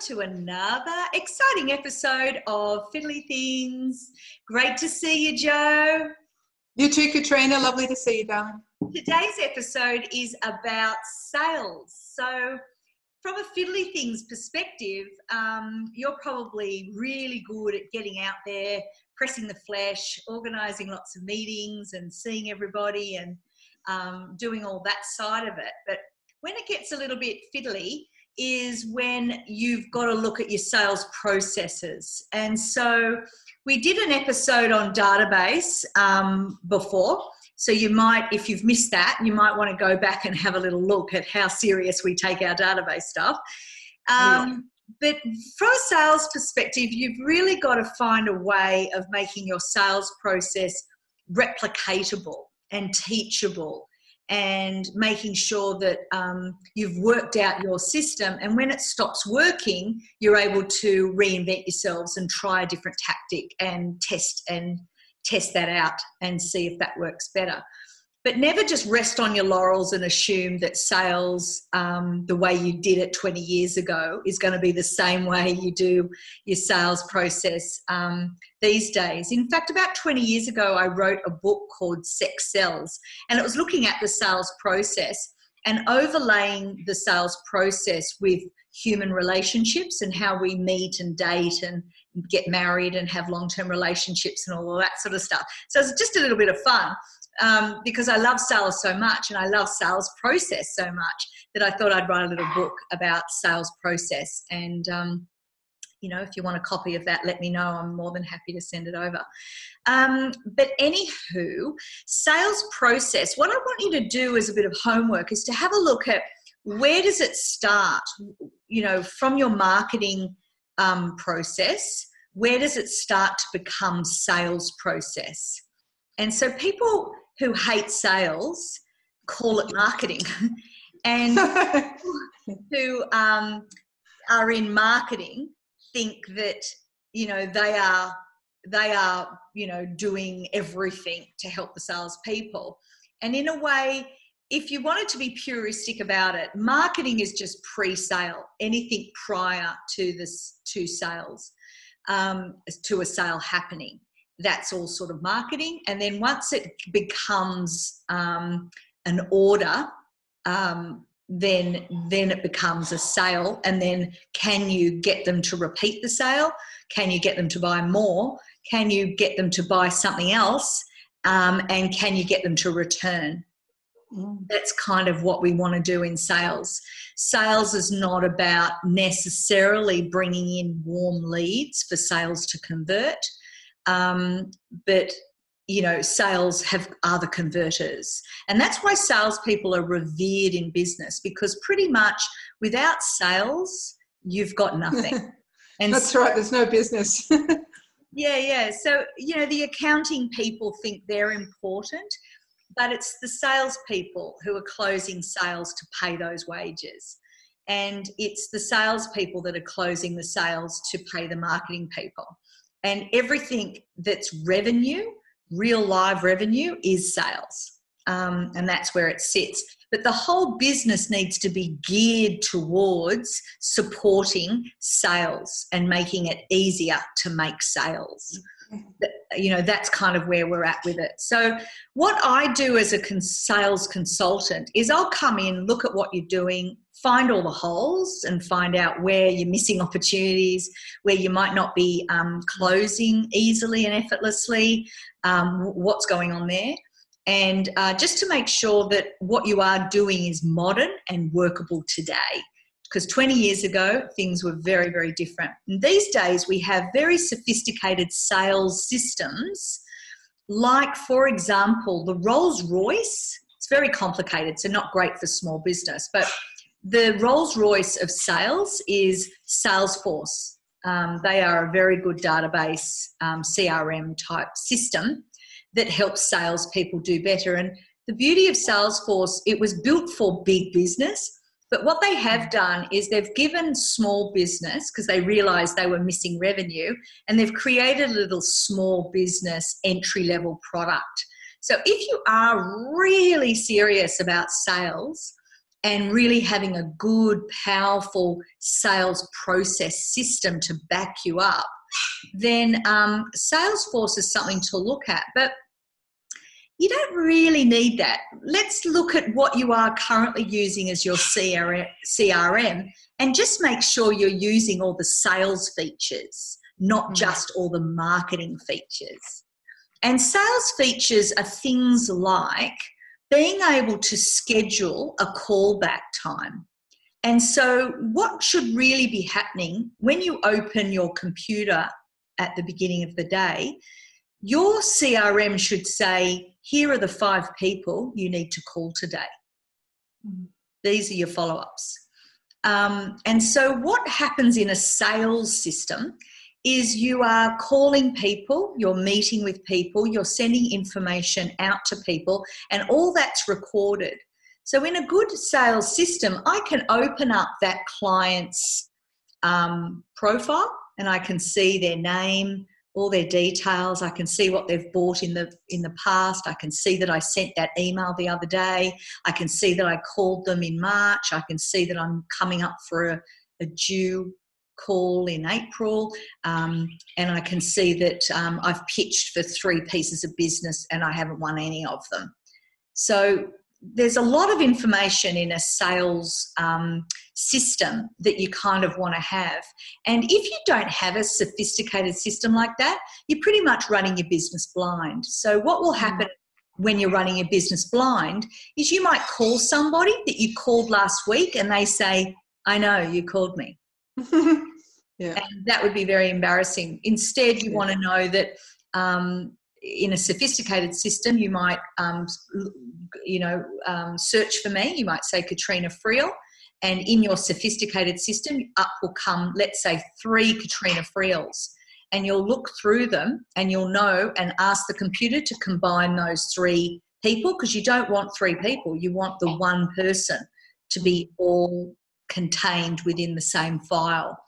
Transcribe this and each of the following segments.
to another exciting episode of Fiddly Things. Great to see you, Joe. You too, Katrina. Lovely to see you, darling. Today's episode is about sales. So, from a Fiddly Things perspective, um, you're probably really good at getting out there, pressing the flesh, organising lots of meetings, and seeing everybody and um, doing all that side of it. But when it gets a little bit fiddly, is when you've got to look at your sales processes. And so we did an episode on database um, before. So you might, if you've missed that, you might want to go back and have a little look at how serious we take our database stuff. Um, But from a sales perspective, you've really got to find a way of making your sales process replicatable and teachable and making sure that um, you've worked out your system. And when it stops working, you're able to reinvent yourselves and try a different tactic and test and test that out and see if that works better but never just rest on your laurels and assume that sales, um, the way you did it 20 years ago, is going to be the same way you do your sales process um, these days. In fact, about 20 years ago, I wrote a book called Sex Sells, and it was looking at the sales process and overlaying the sales process with human relationships and how we meet and date and get married and have long term relationships and all that sort of stuff. So it's just a little bit of fun um, because I love sales so much and I love sales process so much that I thought I'd write a little book about sales process. And, um, you know, if you want a copy of that, let me know. I'm more than happy to send it over. Um, but anywho, sales process, what I want you to do as a bit of homework is to have a look at where does it start, you know, from your marketing um, process, where does it start to become sales process? And so people who hate sales call it marketing, and who um, are in marketing think that you know they are they are you know doing everything to help the salespeople. And in a way, if you wanted to be puristic about it, marketing is just pre-sale, anything prior to this to sales, um, to a sale happening that's all sort of marketing. And then once it becomes um, an order, um, then then it becomes a sale. And then can you get them to repeat the sale? Can you get them to buy more? Can you get them to buy something else? Um, and can you get them to return? Mm. That's kind of what we want to do in sales. Sales is not about necessarily bringing in warm leads for sales to convert um, but you know sales have are the converters. And that's why salespeople are revered in business because pretty much without sales you've got nothing. And that's so, right there's no business. Yeah yeah. So you know the accounting people think they're important but it's the salespeople who are closing sales to pay those wages. And it's the salespeople that are closing the sales to pay the marketing people and everything that's revenue, real live revenue, is sales. Um, and that's where it sits. But the whole business needs to be geared towards supporting sales and making it easier to make sales. You know, that's kind of where we're at with it. So, what I do as a sales consultant is I'll come in, look at what you're doing, find all the holes and find out where you're missing opportunities, where you might not be um, closing easily and effortlessly, um, what's going on there. And uh, just to make sure that what you are doing is modern and workable today. Because 20 years ago, things were very, very different. And these days, we have very sophisticated sales systems, like, for example, the Rolls Royce. It's very complicated, so not great for small business, but the Rolls Royce of sales is Salesforce. Um, they are a very good database um, CRM type system that helps salespeople do better. And the beauty of Salesforce, it was built for big business, but what they have done is they've given small business, because they realized they were missing revenue, and they've created a little small business entry level product. So if you are really serious about sales, and really having a good, powerful sales process system to back you up, then um, Salesforce is something to look at. But you don't really need that. Let's look at what you are currently using as your CRM and just make sure you're using all the sales features, not mm. just all the marketing features. And sales features are things like being able to schedule a callback time. And so, what should really be happening when you open your computer at the beginning of the day? Your CRM should say, Here are the five people you need to call today. Mm-hmm. These are your follow ups. Um, and so, what happens in a sales system is you are calling people, you're meeting with people, you're sending information out to people, and all that's recorded. So, in a good sales system, I can open up that client's um, profile and I can see their name, all their details. I can see what they've bought in the in the past. I can see that I sent that email the other day. I can see that I called them in March. I can see that I'm coming up for a, a due call in April, um, and I can see that um, I've pitched for three pieces of business and I haven't won any of them. So there's a lot of information in a sales um, system that you kind of want to have. And if you don't have a sophisticated system like that, you're pretty much running your business blind. So, what will happen when you're running your business blind is you might call somebody that you called last week and they say, I know you called me. Yeah. And that would be very embarrassing. Instead, you yeah. want to know that um, in a sophisticated system, you might, um, you know, um, search for me. You might say Katrina Friel, and in your sophisticated system, up will come, let's say, three Katrina Friels, and you'll look through them and you'll know and ask the computer to combine those three people because you don't want three people. You want the one person to be all contained within the same file.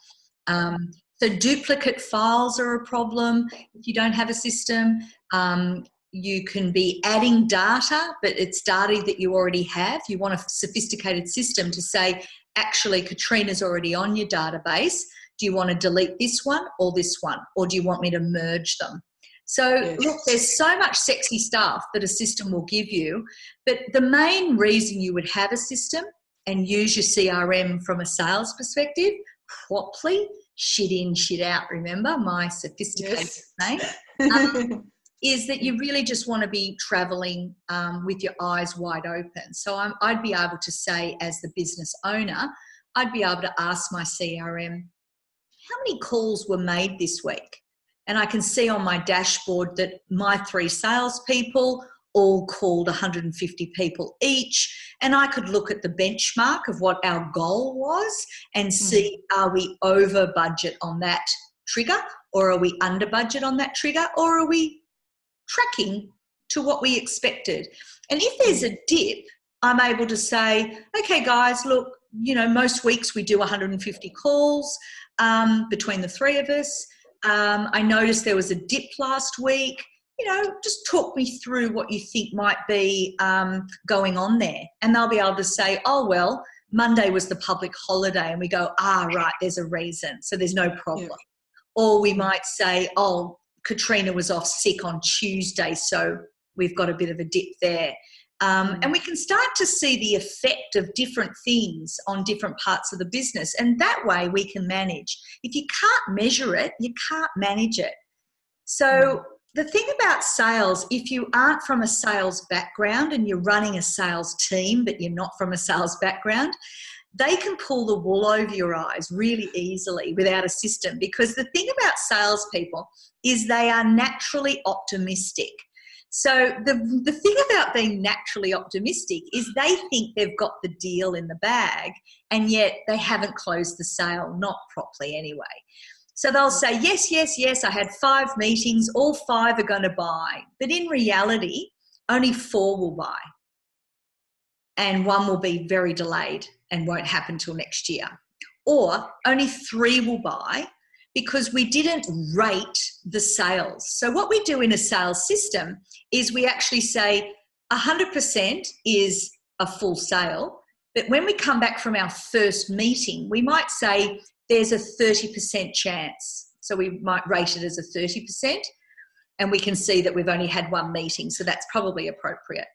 Um, so duplicate files are a problem if you don't have a system. Um, you can be adding data, but it's data that you already have. You want a sophisticated system to say, actually, Katrina's already on your database. Do you want to delete this one or this one? Or do you want me to merge them? So, yes. look, there's so much sexy stuff that a system will give you. But the main reason you would have a system and use your CRM from a sales perspective properly shit in, shit out, remember my sophisticated yes. name, um, is that you really just want to be traveling um, with your eyes wide open. So i I'd be able to say, as the business owner, I'd be able to ask my CRM, how many calls were made this week? And I can see on my dashboard that my three salespeople all called 150 people each. And I could look at the benchmark of what our goal was and hmm. see are we over budget on that trigger or are we under budget on that trigger or are we tracking to what we expected? And if there's a dip, I'm able to say, okay, guys, look, you know, most weeks we do 150 calls um, between the three of us. Um, I noticed there was a dip last week you know, just talk me through what you think might be um, going on there. And they'll be able to say, oh, well, Monday was the public holiday. And we go, ah, right, there's a reason. So there's no problem. Yeah. Or we might say, oh, Katrina was off sick on Tuesday. So we've got a bit of a dip there. Um, mm. and we can start to see the effect of different things on different parts of the business. And that way we can manage. If you can't measure it, you can't manage it. So mm the thing about sales, if you aren't from a sales background and you're running a sales team, but you're not from a sales background, they can pull the wool over your eyes really easily without a system. Because the thing about salespeople is they are naturally optimistic. So the, the thing about being naturally optimistic is they think they've got the deal in the bag and yet they haven't closed the sale, not properly anyway. So they'll say, yes, yes, yes, I had five meetings, all five are going to buy. But in reality, only four will buy. And one will be very delayed and won't happen till next year. Or only three will buy because we didn't rate the sales. So, what we do in a sales system is we actually say 100% is a full sale, But when we come back from our first meeting, we might say there's a 30% chance. So we might rate it as a 30%, and we can see that we've only had one meeting, so that's probably appropriate.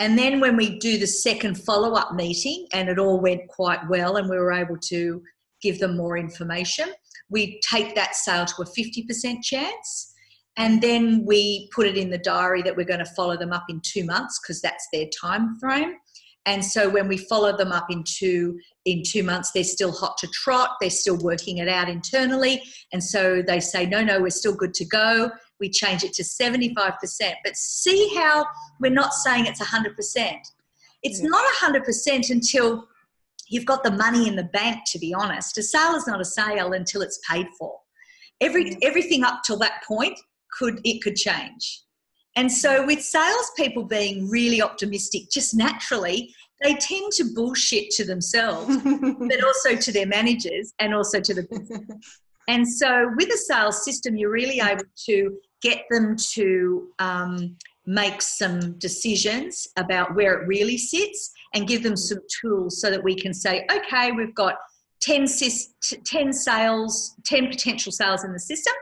And then when we do the second follow up meeting and it all went quite well and we were able to give them more information, we take that sale to a 50% chance. And then we put it in the diary that we're going to follow them up in two months because that's their time frame. And so when we follow them up in two in two months, they're still hot to trot. They're still working it out internally, and so they say, "No, no, we're still good to go." We change it to seventy-five percent. But see how we're not saying it's hundred percent. It's yeah. not hundred percent until you've got the money in the bank. To be honest, a sale is not a sale until it's paid for. Every everything up till that point could it could change. And so, with salespeople being really optimistic, just naturally, they tend to bullshit to themselves, but also to their managers and also to the business. and so, with a sales system, you're really able to get them to um, make some decisions about where it really sits and give them some tools so that we can say, okay, we've got 10, 10 sales, 10 potential sales in the system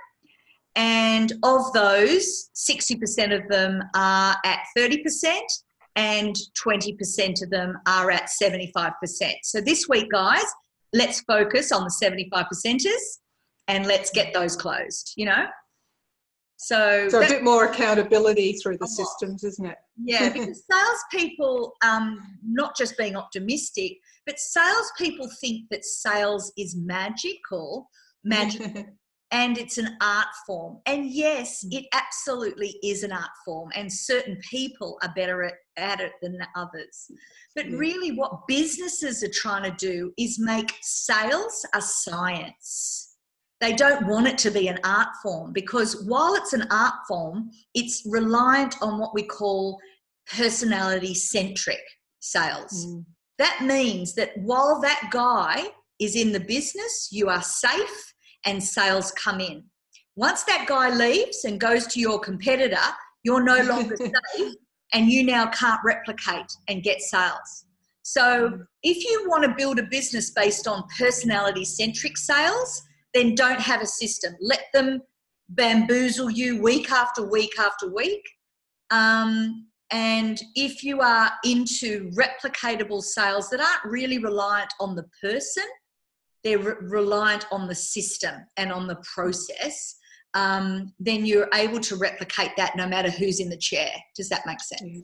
and of those, 60% of them are at 30%, and 20% of them are at 75%. So this week, guys, let's focus on the 75 percenters and let's get those closed, you know? So, so a bit more accountability through the systems, isn't it? Yeah, because salespeople, um, not just being optimistic, but salespeople think that sales is magical, magic and it's an art form. And yes, mm. it absolutely is an art form, and certain people are better at, at it than others. But really, what businesses are trying to do is make sales a science. They don't want it to be an art form because while it's an art form, it's reliant on what we call personality centric sales. Mm. That means that while that guy is in the business, you are safe and sales come in. Once that guy leaves and goes to your competitor, you're no longer safe and you now can't replicate and get sales. So, if you want to build a business based on personality centric sales, then don't have a system. Let them bamboozle you week after week after week. Um, and if you are into replicatable sales that aren't really reliant on the person, they're re- reliant on the system and on the process, um, then you're able to replicate that no matter who's in the chair. Does that make sense?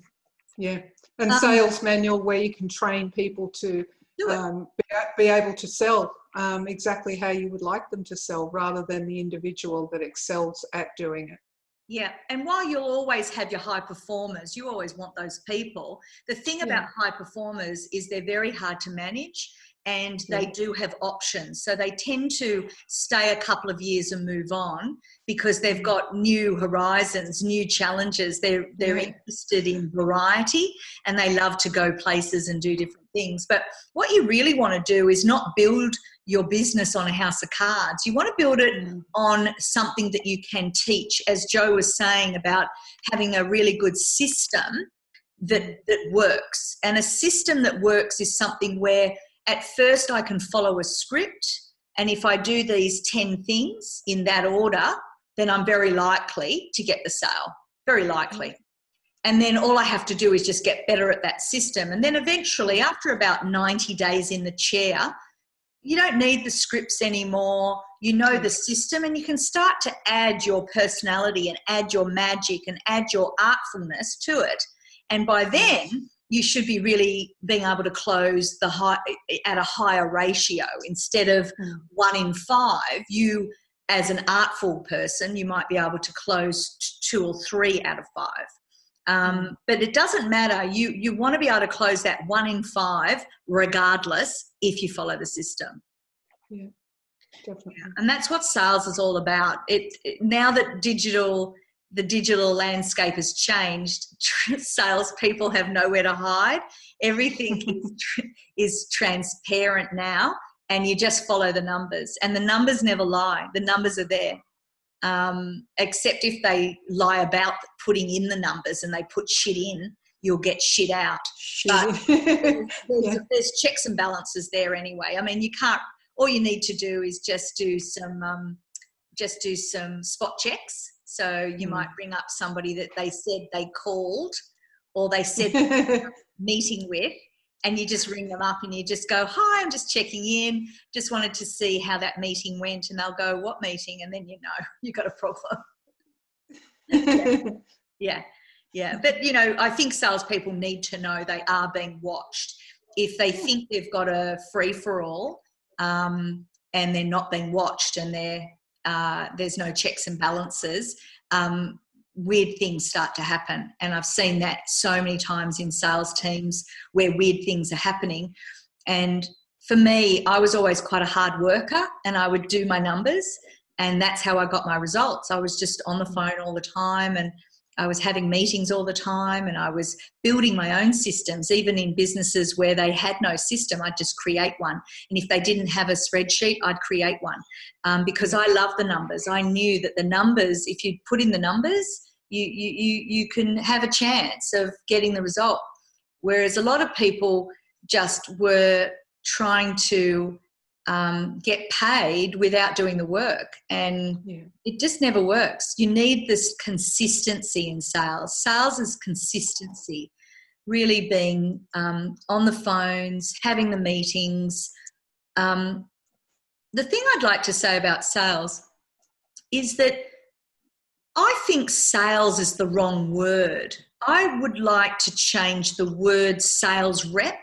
Yeah. And um, sales manual where you can train people to um, be, be, able to sell um, exactly how you would like them to sell rather than the individual that excels at doing it. Yeah, and while you'll always have your high performers, you always want those people. The thing about high performers is they're very hard to manage and they do have options. So they tend to stay a couple of years and move on because they've mm. got new horizons, new challenges. They're they're interested in variety and they love to go places and do different things. But what you really want to do is not build your business on a house of cards. You want to build it mm. on something that you can teach, as Joe was saying about having a really good system that that works. And a system that works is something where at first I can follow a script, and if I do these 10 things in that order, then I'm very likely to get the sale. Very likely. Mm-hmm. And then all I have to do is just get better at that system. And then eventually, after about 90 days in the chair, you don't need the scripts anymore. You know the system, and you can start to add your personality and add your magic and add your artfulness to it. And by then, you should be really being able to close the high at a higher ratio instead of mm. one in five you as an artful person you might be able to close two or three out of five um, hmm. but it doesn't matter you you want to be able to close that one in five regardless if you follow the system yeah definitely yeah. and that's what sales is all about it, it now that digital the digital landscape has changed. Salespeople have nowhere to hide. Everything is, is transparent now, and you just follow the numbers. And the numbers never lie. The numbers are there, um, except if they lie about putting in the numbers and they put shit in. you'll get shit out. But there's, Yeah. there's checks and balances there anyway. I mean, you can't. All you need to do is just do some, um, just do some spot checks. So you Mm. might bring up somebody that they said they called, or they said they meeting with, and you just ring them up and you just go, "Hi, I'm just checking in. Just wanted to see how that meeting went." And they'll go, "What meeting?" And then you know you've got a problem. Yeah, yeah. But you know, I think salespeople need to know they are being watched. If they think they've got a free for all um, and they're not being watched and they're, uh, there's no checks and balances, um, weird things start to happen. And I've seen that so many times in sales teams where weird things are happening. And for me, I was always quite a hard worker and I would do my numbers. And that's how I got my results. I was just on the phone all the time and I was having meetings all the time and I was building my own systems, even in businesses where they had no system. I'd just create one. And if they didn't have a spreadsheet, I'd create one um, because I love the numbers. I knew that the numbers, if you put in the numbers, you, you, you, you can have a chance of getting the result. Whereas a lot of people just were trying to um, get paid without doing the work. And yeah. it just never works. You need this consistency in sales. Sales is consistency, really being um, on the phones, having the meetings. Um, the thing I'd like to say about sales is that I think sales is the wrong word. I would like to change the word sales rep,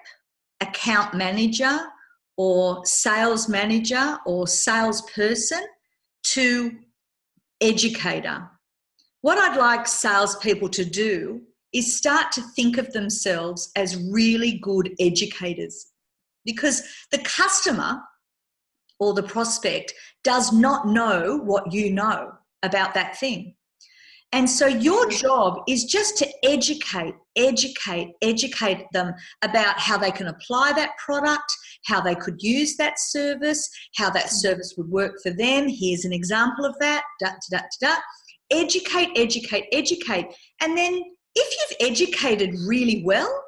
account manager, or sales manager or salesperson to educator. What I'd like salespeople to do is start to think of themselves as really good educators because the customer or the prospect does not know what you know about that thing. And so your job is just to educate, educate, educate them about how they can apply that product, how they could use that service, how that mm. service would work for them. Here's an example of that. Da, da, da, da, da. Educate, educate, educate. And then if you've educated really well,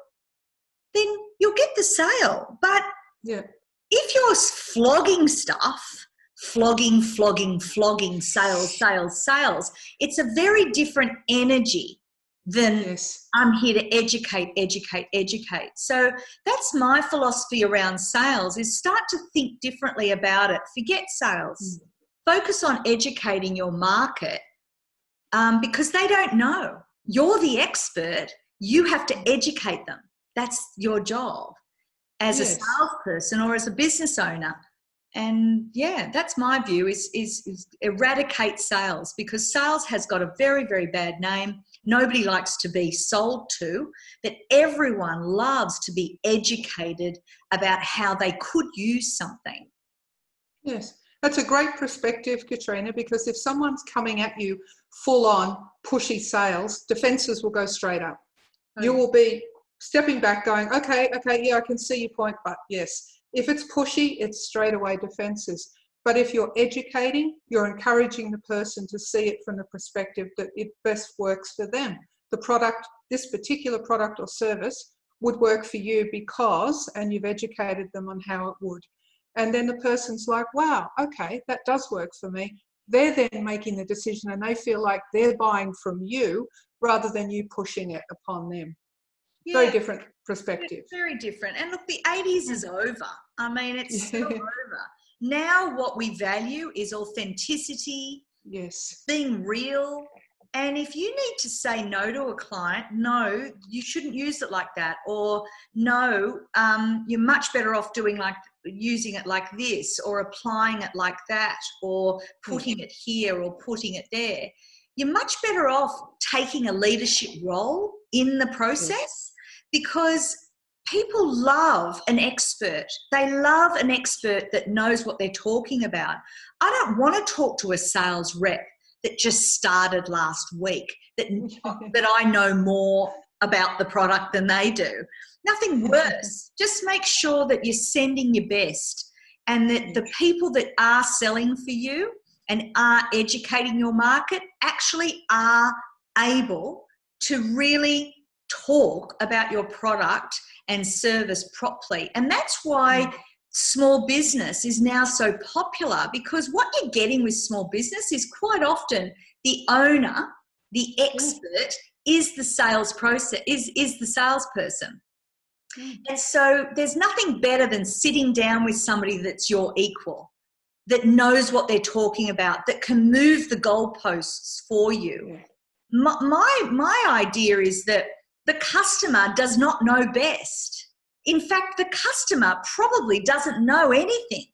then you'll get the sale. But Yeah. if you're flogging stuff, flogging, flogging, flogging, sales, sales, sales, it's a very different energy than Yes. I'm here to educate, educate, educate. So that's my philosophy around sales is start to think differently about it. Forget sales. Focus on educating your market um, because they don't know. You're the expert. You have to educate them. That's your job as Yes. a salesperson or as a business owner. And yeah, that's my view is, is, is eradicate sales because sales has got a very, very bad name. Nobody likes to be sold to, but everyone loves to be educated about how they could use something. Yes, that's a great perspective, Katrina, because if someone's coming at you full on pushy sales, defenses will go straight up. You oh, will be stepping back, going, okay, okay, yeah, I can see your point, but yes. If it's pushy, it's straight away defenses. But if you're educating, you're encouraging the person to see it from the perspective that it best works for them. The product, this particular product or service, would work for you because, and you've educated them on how it would. And then the person's like, wow, okay, that does work for me. They're then making the decision and they feel like they're buying from you rather than you pushing it upon them. Very different perspective. Very different. And look, the 80s is over. I mean, it's Yeah. over. Now, what we value is authenticity, Yes. being real. And if you need to say no to a client, no, you shouldn't use it like that. Or no, um, you're much better off doing like using it like this, or applying it like that, or putting it here, or putting it there. You're much better off taking a leadership role in the process because people love an expert. They love an expert that knows what they're talking about. I don't want to talk to a sales rep that just started last week that that I know more about the product than they do. Nothing worse. Just make sure that you're sending your best and that the people that are selling for you and are educating your market actually are able to really talk about your product and service properly. And that's why mm. small business is now so popular because what you're getting with small business is quite often the owner, the mm. expert, is the sales process, is, is the salesperson. Mm. And so there's nothing better than sitting down with somebody that's your equal, that knows what they're talking about, that can move the goalposts for you. My, my, my idea is that the customer does not know best. In fact, the customer probably doesn't know anything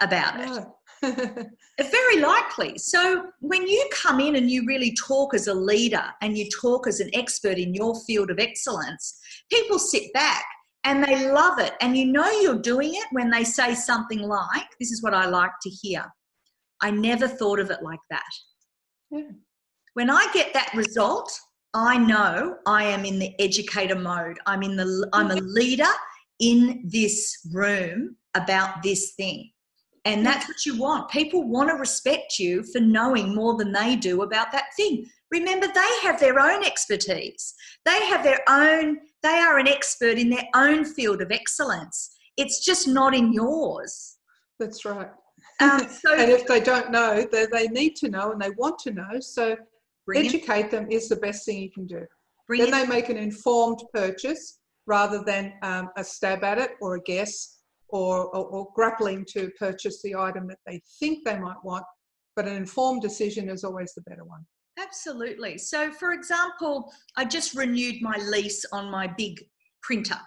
about it. Very likely. So, when you come in and you really talk as a leader and you talk as an expert in your field of excellence, people sit back and they love it. And you know you're doing it when they say something like, This is what I like to hear. I never thought of it like that. Yeah. When I get that result, I know I am in the educator mode. I'm in the I'm a leader in this room about this thing. And that's what you want. People want to respect you for knowing more than they do about that thing. Remember, they have their own expertise. They have their own, they are an expert in their own field of excellence. It's just not in yours. That's right. Um, so, and if they don't know, they, they need to know and they want to know. So educate them is the best thing you can do. then they make an informed purchase rather than um, a stab at it or a guess or, or, or, grappling to purchase the item that they think they might want. But an informed decision is always the better one. Absolutely. So, for example, I just renewed my lease on my big printer.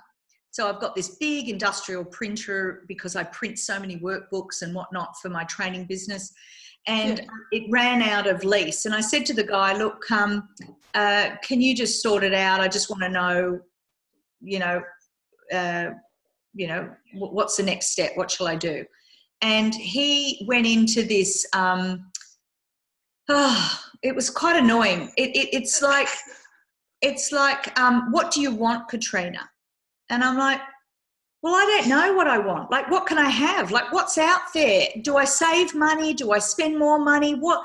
So, I've got this big industrial printer because I print so many workbooks and whatnot for my training business and yeah. it ran out of lease. And I said to the guy, "Look, um, uh, can you just sort it out? I just want to know, you know, uh, you know, what's the next step? What shall I do?" And he went into this. Um, oh, it was quite annoying. It, it, it's like, it's like, um, what do you want, Katrina? And I'm like, well, I don't know what I want. Like, what can I have? Like, what's out there? Do I save money? Do I spend more money? What?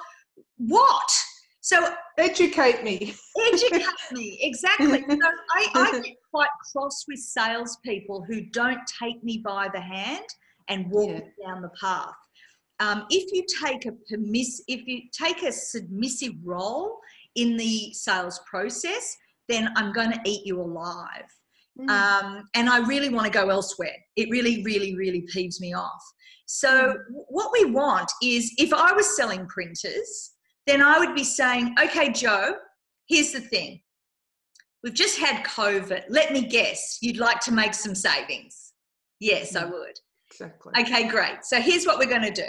What? So educate me. educate me exactly. So I, I get quite cross with salespeople who don't take me by the hand and walk yeah. down the path. Um, if you take a permiss, if you take a submissive role in the sales process, then I'm going to eat you alive. Mm. Um, and I really want to go elsewhere. It really, really, really peeves me off. So, mm. what we want is if I was selling printers, then I would be saying, okay, Joe, here's the thing. We've just had COVID. Let me guess, you'd like to make some savings. Yes, I mm. would. Exactly. Okay, great. So here's what we're going to do.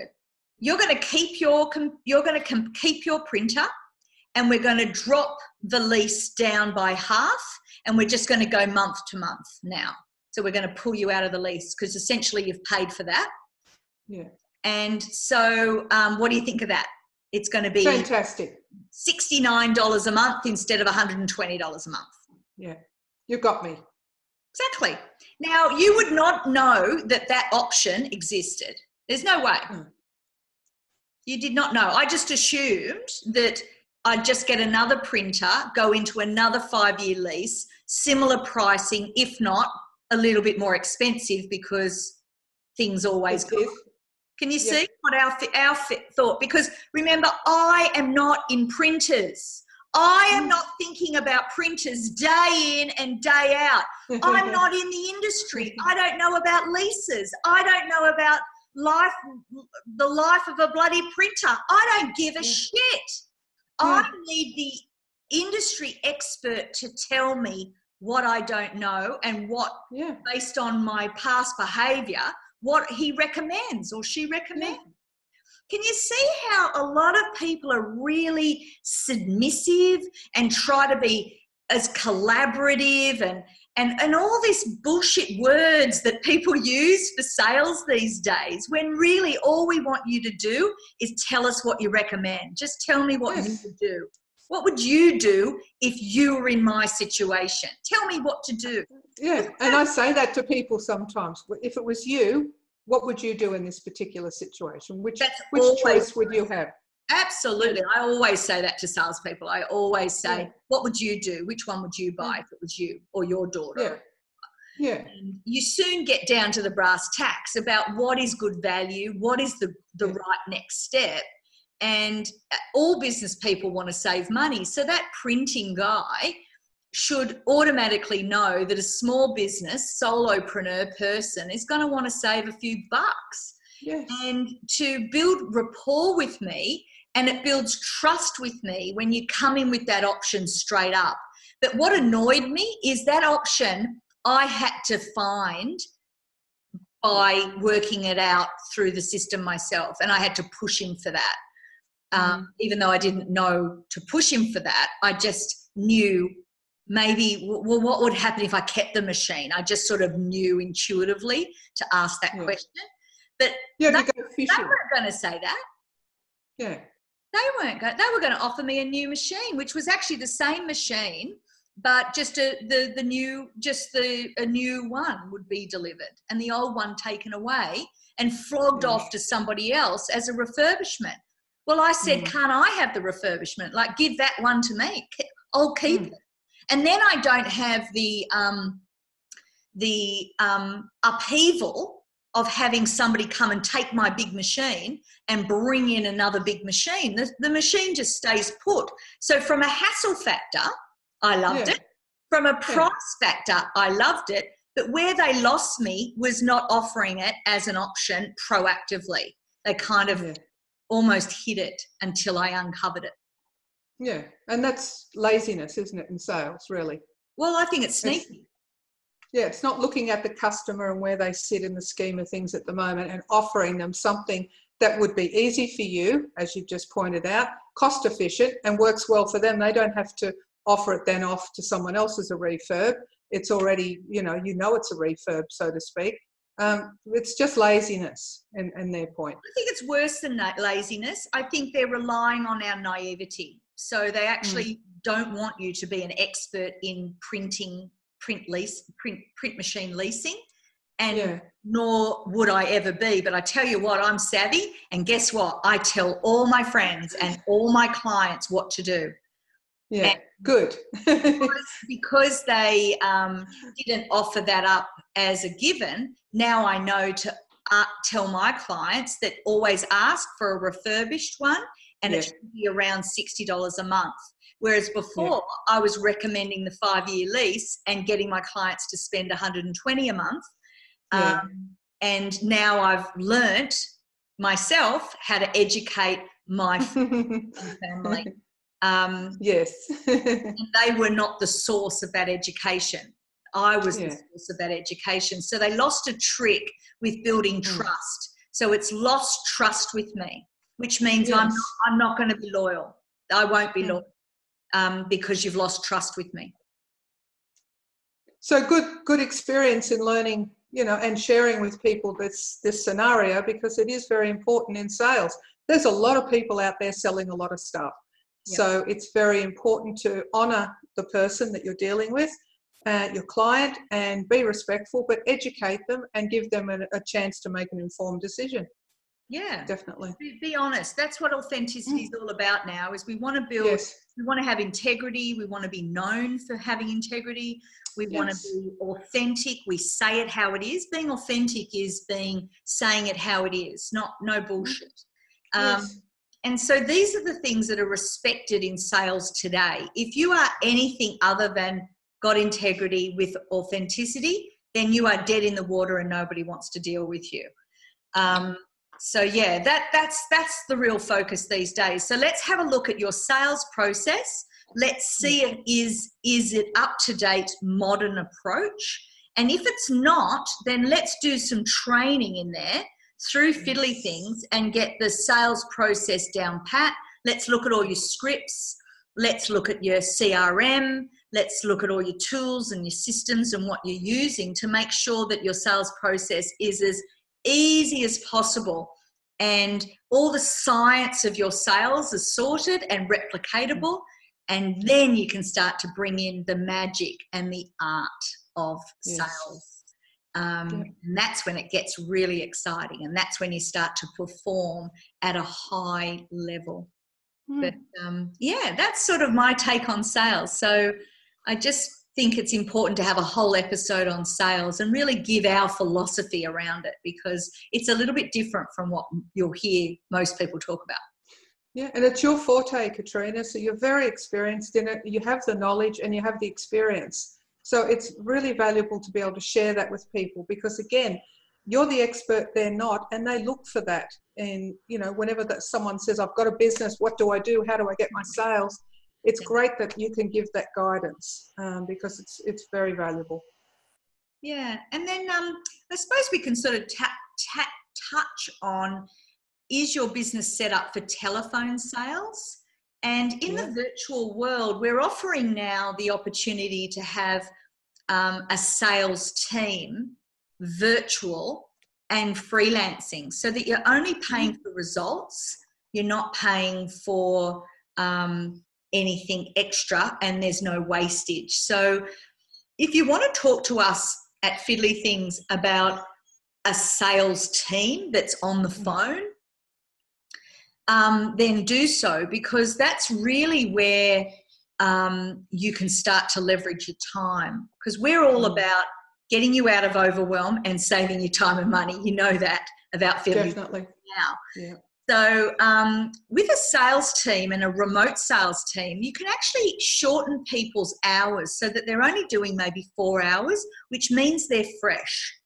You're going to keep your you're going to keep your printer, and we're going to drop the lease down by half and we're just going to go month to month now. So we're going to pull you out of the lease because essentially you've paid for that. Yeah. And so, um, what do you think of that? It's going to be fantastic. $69 a month instead of $120 a month. Yeah. You got me. Exactly. Now, you would not know that that option existed. There's no way. Mm. You did not know. I just assumed that I'd just get another printer, go into another five year lease, similar pricing, if not a little bit more expensive because things always go. Can you see what our, our thought? Because remember, I am not in printers. I am mm. not thinking about printers day in and day out. I'm not in the industry. I don't know about leases. I don't know about life, the life of a bloody printer. I don't give a shit. I need the industry expert to tell me what I don't know and what, yeah. based on my past behavior, what he recommends or she recommends. Yeah. Can you see how a lot of people are really submissive and try to be as collaborative and and and all these bullshit words that people use for sales these days when really all we want you to do is tell us what you recommend. Just tell me what yes. you would do. What would you do if you were in my situation? Tell me what to do. Yeah and i say that to people sometimes. If it was you what would you do in this particular situation? Which That's which choice would you have Absolutely. I always say that to salespeople. I always say, Yeah. what would you do? Which one would you buy if it was you or your daughter? Yeah. Yeah. And you soon get down to the brass tacks about what is good value, what is the, the Yeah. right next step. And uh, all business people want to save money. So that printing guy should automatically know that a small business, solopreneur person is going to want to save a few bucks. Yes. And to build rapport with me, and it builds trust with me when you come in with that option straight up. But what annoyed me is that option I had to find by working it out through the system myself, and I had to push him for that. Um, even though I didn't know to push him for that, I just knew maybe well what would happen if I kept the machine. I just sort of knew intuitively to ask that Yeah. question. But Yeah, that- to go they fishing. weren't going to say that. Yeah. They weren't going. They were going to offer me a new machine, which was actually the same machine, but just a, the the new just the a new one would be delivered, and the old one taken away and flogged Yeah. off to somebody else as a refurbishment. Well, I said, Mm. can't I have the refurbishment? Like, give that one to me. I'll keep Mm. it, and then I don't have the um, the um, upheaval of having somebody come and take my big machine and bring in another big machine. The, the machine just stays put. So, from a hassle factor, I loved Yeah. it. From a price factor, I loved it. But where they lost me was not offering it as an option proactively. They kind of Yeah. almost hid it until I uncovered it. Yeah. And that's laziness, isn't it, in sales, really? Well, I think it's It's- sneaky. Yeah, it's not looking at the customer and where they sit in the scheme of things at the moment and offering them something that would be easy for you, as you've just pointed out, cost efficient and works well for them. They don't have to offer it then off to someone else as a refurb. It's already, you know, you know it's a refurb, so to speak. Um, it's just laziness in, in their point. I think it's worse than na- laziness. I think they're relying on our naivety. So they actually don't want you to be an expert in printing, print lease, print print machine leasing, and Yeah. nor would I ever be. But I tell you what, I'm savvy, and guess what? I tell all my friends and all my clients what to do Yeah. And- Good. because, because they um, didn't offer that up as a given, now I know to uh, tell my clients that always ask for a refurbished one and Yeah. it should be around $60 a month. Whereas before, I was recommending the five year lease and getting my clients to spend 120 a month. Yeah. Um, and now I've learnt myself how to educate my family. Um, yes. and they were not the source of that education. I was the source of that education. So they lost a trick with building Mm. trust. So it's lost trust with me, which means I'm, not, I'm not going to be loyal. I won't be Mm. loyal um, because you've lost trust with me. so good good experience in learning you know and sharing with people this this scenario because it is very important in sales there's a lot of people out there selling a lot of stuff Yep. so it's very important to honor the person that you're dealing with uh, your client and be respectful but educate them and give them a, a chance to make an informed decision Yeah. definitely Be, be honest. That's what authenticity is all about now. Is we want to build yes we want to have integrity. We want to be known for having integrity. We want to be authentic. We say it how it is. Being authentic is being saying it how it is not no bullshit. Um, yes. and so these are the things that are respected in sales today. If you are anything other than got integrity with authenticity then you are dead in the water and nobody wants to deal with you. Um, so yeah that that's that's the real focus these days. So let's have a look at your sales process. Let's mm. see it is is it up to date modern approach? And if it's not then let's do some training in there through mm. fiddly things and get the sales process down pat. Let's look at all your scripts. Let's look at your crm let's look at all your tools and your systems and what you're using to make sure that your sales process is as easy as possible and all the science of your sales is sorted and replicatable and then you can start to bring in the magic and the art of Yes. sales Um, yeah. And that's when it gets really exciting, and that's when you start to perform at a high level. Mm. But um, yeah, that's sort of my take on sales. So I just think it's important to have a whole episode on sales and really give our philosophy around it because it's a little bit different from what you'll hear most people talk about. Yeah, and it's your forte, Katrina. So you're very experienced in it. You have the knowledge and you have the experience. So it's really valuable to be able to share that with people because, again, you're the expert, they're not, and they look for that. And, you know, whenever that someone says, I've got a business, what do I do? How do I get my sales? It's great that you can give that guidance um, because it's, it's very valuable. Yeah, and then um, I suppose we can sort of tap, tap, touch on is your business set up for telephone sales? And in yeah. the virtual world, we're offering now the opportunity to have um, a sales team, virtual and freelancing, so that you're only paying mm-hmm. for results. You're not paying for um, anything extra, and there's no wastage. So, if you want to talk to us at Fiddly Things about a sales team that's on the mm-hmm. phone um, then do so because that's really where um, you can start to leverage your time. Because we're all mm. about getting you out of overwhelm and saving you time and money. You know that about Fiddly Definitely. now. Yeah. So, um, with a sales team and a remote sales team, you can actually shorten people's hours so that they're only doing maybe four hours, which means they're fresh.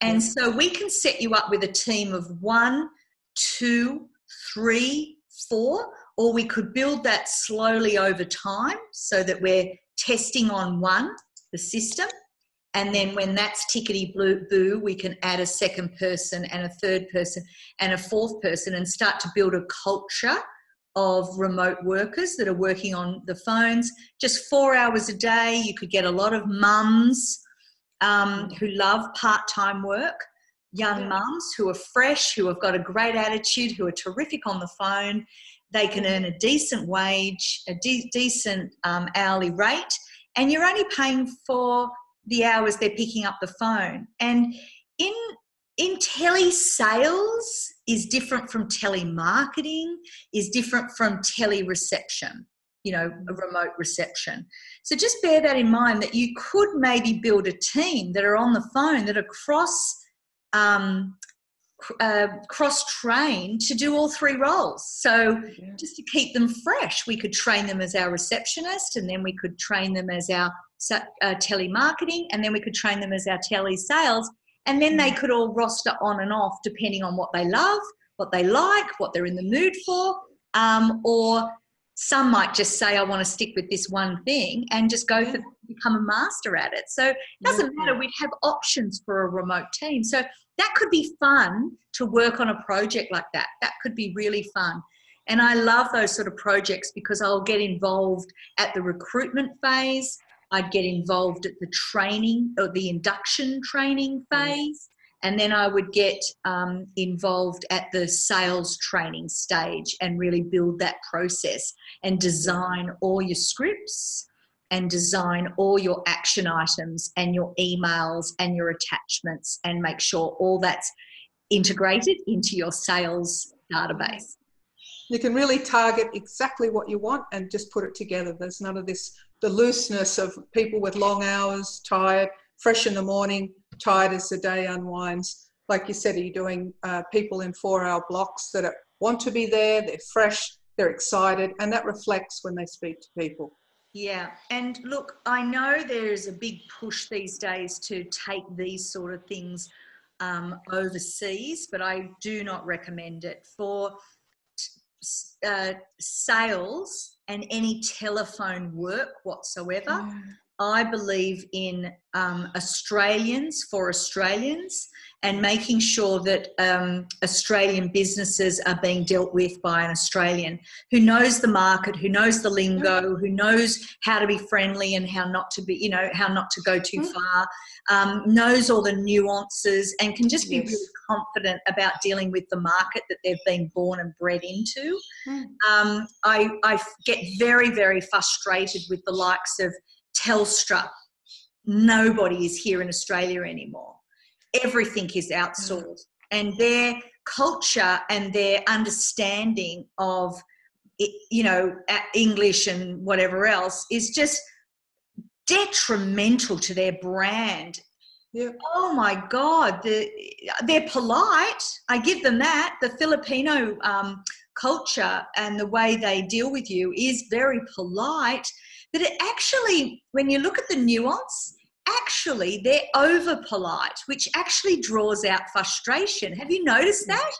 And so, we can set you up with a team of one, two, three, four, or we could build that slowly over time so that we're testing on one, the system, and then when that's tickety boo, we can add a second person and a third person and a fourth person and start to build a culture of remote workers that are working on the phones. Just four hours a day, you could get a lot of mums um, who love part time work young mums who are fresh, who have got a great attitude, who are terrific on the phone. They can earn a decent wage, a de- decent um, hourly rate, and you're only paying for the hours they're picking up the phone. And in in telesales is different from telemarketing, is different from telereception, you know, a remote reception. So just bear that in mind that you could maybe build a team that are on the phone that are cross um, uh, cross trained to do all three roles. So yeah. just to keep them fresh, we could train them as our receptionist, and then we could train them as our uh, telemarketing, and then we could train them as our tele sales, and then they mm. could all roster on and off depending on what they love, what they like, what they're in the mood for, um, or some might just say, I want to stick with this one thing and just go for become a master at it. So it doesn't matter. We'd have options for a remote team. So that could be fun to work on a project like that. That could be really fun. And I love those sort of projects because I'll get involved at the recruitment phase. I'd get involved at the training or the induction training phase and then I would get um, involved at the sales training stage and really build that process and design all your scripts and design all your action items and your emails and your attachments and make sure all that's integrated into your sales database. You can really target exactly what you want and just put it together. There's none of this, the looseness of people with long hours, tired, fresh in the morning, tired as the day unwinds. Like you said, are you doing uh, people in four hour blocks that are, want to be there, they're fresh, they're excited, and that reflects when they speak to people. Yeah, and look, I know there is a big push these days to take these sort of things um, overseas, but I do not recommend it for uh, sales and any telephone work whatsoever. I believe in um, Australians for Australians and making sure that um, Australian businesses are being dealt with by an Australian who knows the market, who knows the lingo, who knows how to be friendly and how not to be, you know, how not to go too mm. far, um, knows all the nuances, and can just be yes. really confident about dealing with the market that they've been born and bred into. Mm. Um, I, I get very, very frustrated with the likes of Telstra. Nobody is here in Australia anymore. everything is outsourced and their culture and their understanding of you know english and whatever else is just detrimental to their brand Yep. Oh my God, the, they're polite. I give them that. The Filipino um, culture and the way they deal with you is very polite. But it actually, when you look at the nuance, actually they're over polite, which actually draws out frustration. Have you noticed mm. that?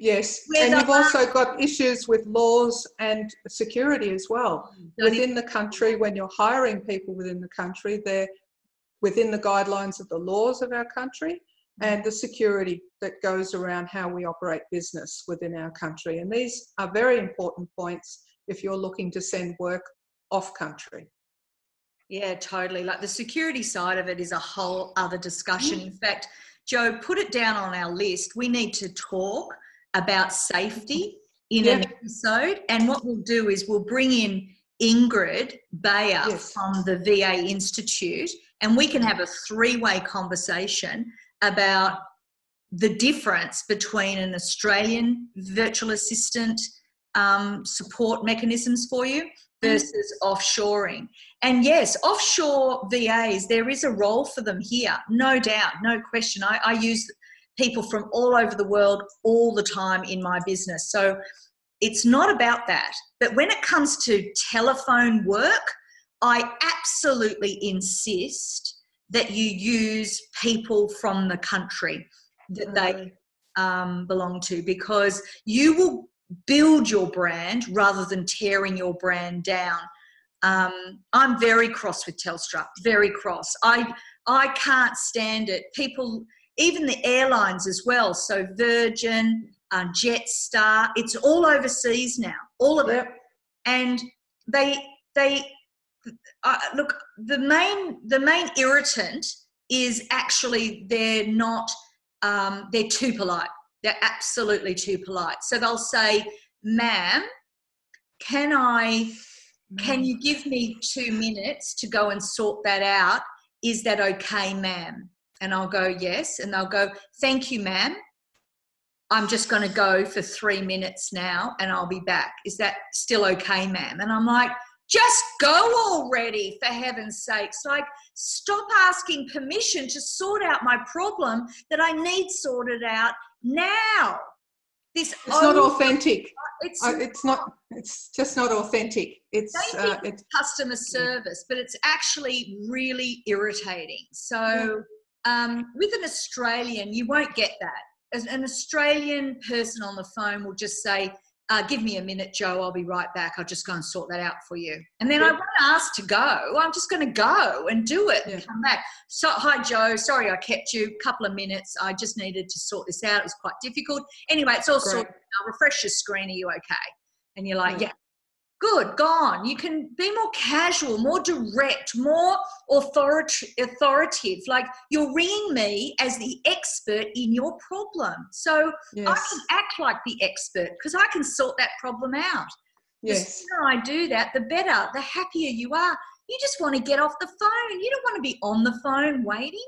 Yes, and you've also got issues with laws and security as well. Mm. Within the country, when you're hiring people within the country, they're within the guidelines of the laws of our country mm. and the security that goes around how we operate business within our country. And these are very important points if you're looking to send work off country. Yeah, totally. Like the security side of it is a whole other discussion. In fact, Joe, put it down on our list. We need to talk about safety in yeah. an episode. And what we'll do is we'll bring in Ingrid Bayer yes. from the VA Institute and we can have a three way conversation about the difference between an Australian virtual assistant um, support mechanisms for you versus offshoring. And yes, offshore VAs, there is a role for them here, no doubt, no question. I, I use people from all over the world all the time in my business. So it's not about that. But when it comes to telephone work, I absolutely insist that you use people from the country that they um, belong to because you will build your brand rather than tearing your brand down. Um, I'm very cross with Telstra, very cross. I I can't stand it. People, even the airlines as well. So Virgin, uh, Jetstar, it's all overseas now, all of yep. it, and they they uh, look, the main the main irritant is actually they're not um, they're too polite. They're absolutely too polite. So they'll say, "Ma'am, can I? Can you give me two minutes to go and sort that out? Is that okay, ma'am?" And I'll go, "Yes," and they'll go, "Thank you, ma'am." I'm just going to go for three minutes now and I'll be back. Is that still okay, ma'am? And I'm like, just go already, for heaven's sakes. Like, stop asking permission to sort out my problem that I need sorted out now. This it's not authentic. It's, uh, it's not. It's just not authentic. It's uh, it's customer service, but it's actually really irritating. So, um, with an Australian, you won't get that. As an Australian person on the phone will just say, uh, give me a minute, Joe. I'll be right back. I'll just go and sort that out for you. And then yeah. I won't ask to go. I'm just going to go and do it and come back. So, hi, Joe. Sorry I kept you a couple of minutes. I just needed to sort this out. It was quite difficult. Anyway, it's all Great. sorted. I'll refresh your screen. Are you okay? And you're like, yeah, good gone. You can be more casual more direct more authoritative. Like you're ringing me as the expert in your problem. So yes. i can act like the expert because i can sort that problem out. Yes. the sooner i do that the better the happier you are. You just want to get off the phone. You don't want to be on the phone waiting.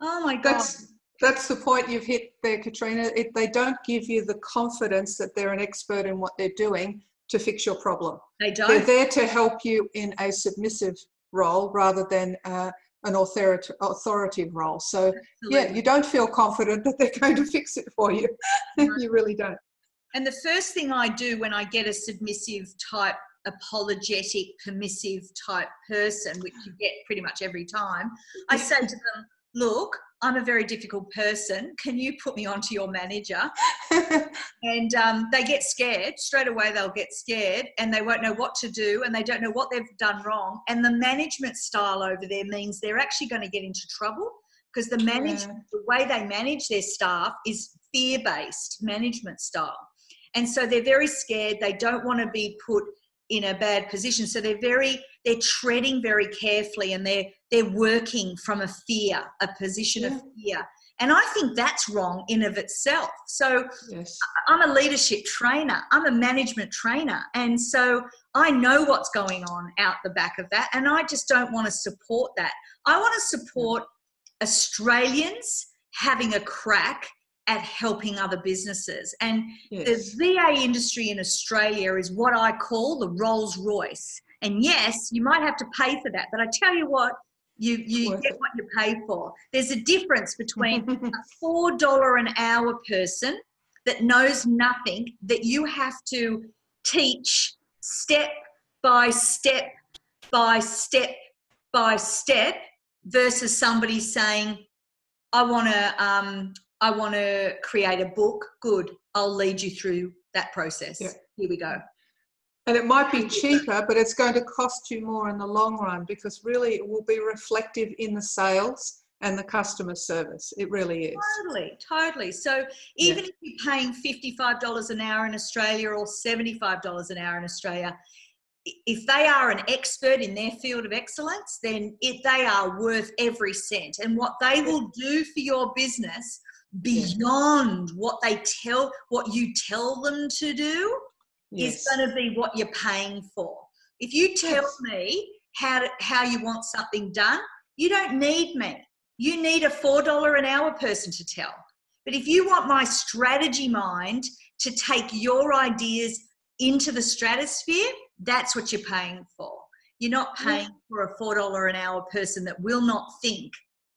Oh my god. That's that's the point you've hit there katrina. It, they don't give you the confidence that they're an expert in what they're doing to fix your problem. They don't. They're there to help you in a submissive role rather than uh, an authoritative, authoritative role. So, Absolutely. yeah, you don't feel confident that they're going to fix it for you. you really don't. And the first thing I do when I get a submissive type, apologetic, permissive type person, which you get pretty much every time, I say to them, look, I'm a very difficult person. Can you put me onto your manager? and um, they get scared straight away. They'll get scared and they won't know what to do and they don't know what they've done wrong. And the management style over there means they're actually going to get into trouble because the manage yeah. the way they manage their staff is fear-based management style. And so they're very scared. They don't want to be put in a bad position. So they're very they're treading very carefully and they're they're working from a fear, a position yeah. of fear. And I think that's wrong in of itself. So yes. I'm a leadership trainer. I'm a management trainer. And so I know what's going on out the back of that. And I just don't want to support that. I want to support Australians having a crack at helping other businesses. And Yes. the VA industry in Australia is what I call the Rolls Royce. And yes, you might have to pay for that, but I tell you what, you, you get what you pay for. There's a difference between a four dollar an hour person that knows nothing that you have to teach step by step by step by step versus somebody saying i want to um, i want to create a book. Good. I'll lead you through that process. Yeah. here we go And it might be cheaper, but it's going to cost you more in the long run because really it will be reflective in the sales and the customer service. It really is. Totally, totally. So even if you're paying $55 an hour in Australia or $75 an hour in Australia, if they are an expert in their field of excellence, then it, they are worth every cent. And what they will do for your business beyond what they tell, what you tell them to do, Yes. is going to be what you're paying for. If you tell me how to, how you want something done, you don't need me. You need a four dollar an hour person to tell. But if you want my strategy mind to take your ideas into the stratosphere, that's what you're paying for. You're not paying for a four dollar an hour person that will not think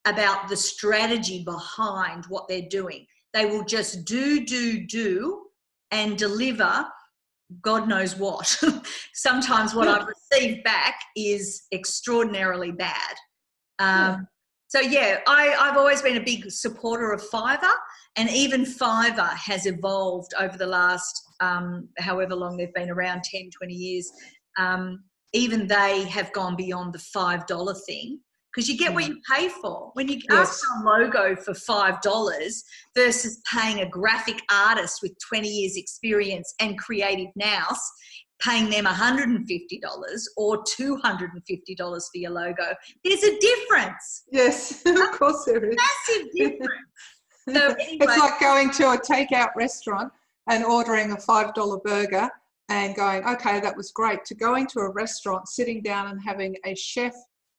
about the strategy behind what they're doing. They will just do, do, do, and deliver God knows what. Sometimes what I've received back is extraordinarily bad. Um, So yeah, I, I've always been a big supporter of Fiverr, and even Fiverr has evolved over the last um, however long they've been around 10, 20 years. Um, even they have gone beyond the five dollar thing because you get what you pay for. When you ask Yes. for a logo for five dollars versus paying a graphic artist with 20 years experience and creative nous paying them $150 or $250 for your logo there's a difference Yes, of course there is. massive difference so anyway It's like going to a takeout restaurant and ordering a $5 burger and going, okay, that was great, to going to a restaurant, sitting down and having a chef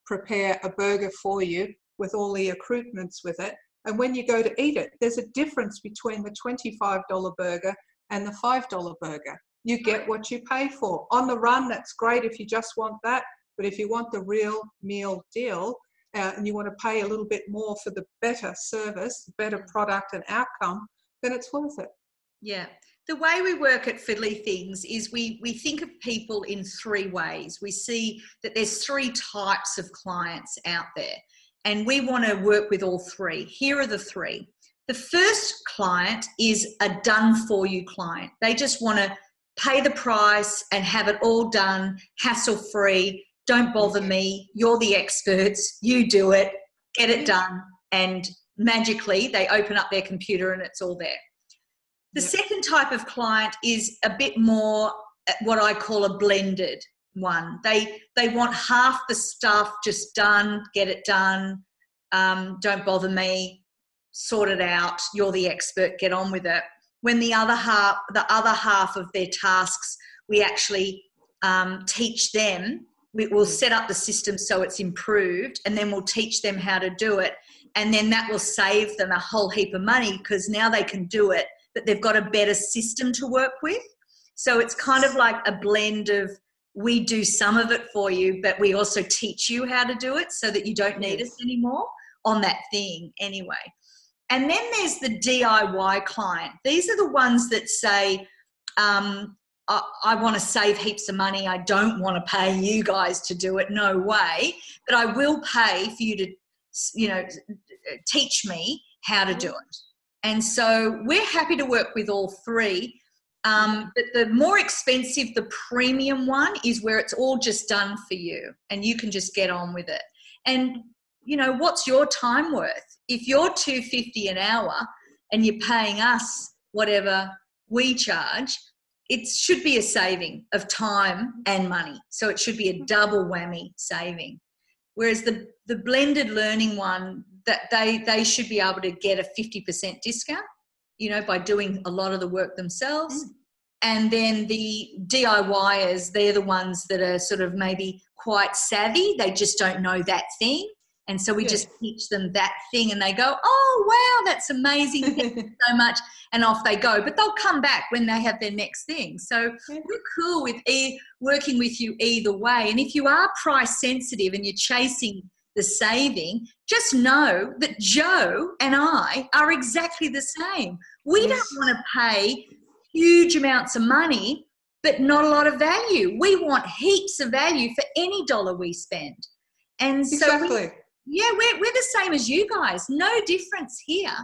prepare a burger for you with all the accoutrements with it. And when you go to eat it, there's a difference between the $25 burger and the $5 burger. You get what you pay for. On the run, that's great if you just want that. But if you want the real meal deal, uh, and you want to pay a little bit more for the better service, better product and outcome, then it's worth it. Yeah. The way we work at Fiddly Things is we, we think of people in three ways. We see that there's three types of clients out there, and we want to work with all three. Here are the three. The first client is a done for you client. They just want to pay the price and have it all done, hassle free. Don't bother me. You're the experts. You do it. Get it done. And magically, they open up their computer and it's all there. The Yep. second type of client is a bit more uh, what I call a blended one. They they want half the stuff just done, get it done. Um, don't bother me. Sort it out. You're the expert. Get on with it. When the other half, the other half of their tasks, we actually um, teach them. We will set up the system so it's improved, and then we'll teach them how to do it. And then that will save them a whole heap of money because now they can do it but they've got a better system to work with. So it's kind of like a blend of we do some of it for you, but we also teach you how to do it so that you don't need us anymore on that thing anyway. And then there's the DIY client. These are the ones that say, um, I, I want to save heaps of money. I don't want to pay you guys to do it. No way. But I will pay for you to, you know, teach me how to do it. And so we're happy to work with all three. Um, but the more expensive, the premium one is where it's all just done for you and you can just get on with it. And you know, what's your time worth? If you're 250 an hour and you're paying us whatever we charge, it should be a saving of time and money. So it should be a double whammy saving. Whereas the, the blended learning one, that they, they should be able to get a 50% discount, you know, by doing a lot of the work themselves. Mm. And then the DIYers, they're the ones that are sort of maybe quite savvy. They just don't know that thing. And so we just teach them that thing and they go, oh, wow, that's amazing. so much. And off they go. But they'll come back when they have their next thing. So yeah. we're cool with e- working with you either way. And if you are price sensitive and you're chasing the saving, just know that Joe and I are exactly the same. We yes. don't want to pay huge amounts of money, but not a lot of value. We want heaps of value for any dollar we spend. And so exactly. We, yeah, we're, we're the same as you guys. No difference here.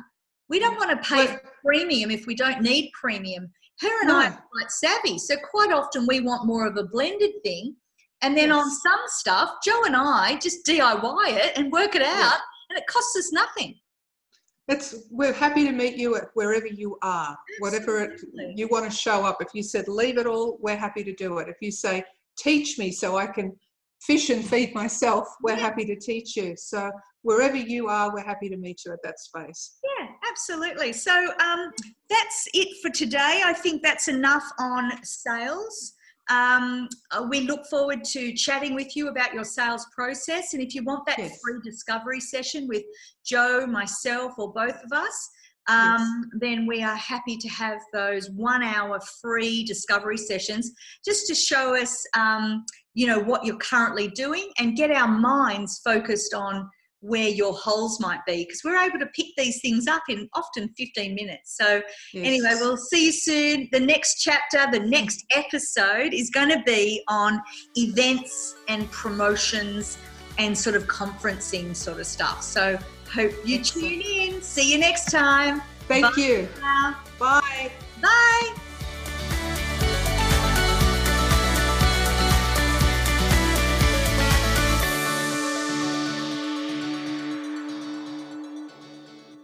We don't want to pay well, premium if we don't need premium. Her and no. I are quite savvy, so quite often we want more of a blended thing. And then yes. on some stuff, Joe and I just DIY it and work it out, yeah. and it costs us nothing. It's we're happy to meet you at wherever you are, whatever it, you want to show up. If you said leave it all, we're happy to do it. If you say teach me so I can fish and feed myself, we're yeah. happy to teach you. So wherever you are, we're happy to meet you at that space. Yeah, absolutely. So um, that's it for today. I think that's enough on sales. Um, uh, we look forward to chatting with you about your sales process. And if you want that yes. free discovery session with Joe, myself, or both of us, um, yes. then we are happy to have those one hour free discovery sessions just to show us, um, you know, what you're currently doing and get our minds focused on where your holes might be because we're able to pick these things up in often 15 minutes. So, yes. anyway, we'll see you soon. The next chapter, the next episode is going to be on events and promotions and sort of conferencing sort of stuff. So, hope you Excellent. tune in. See you next time. Thank Bye you. Bye. Bye.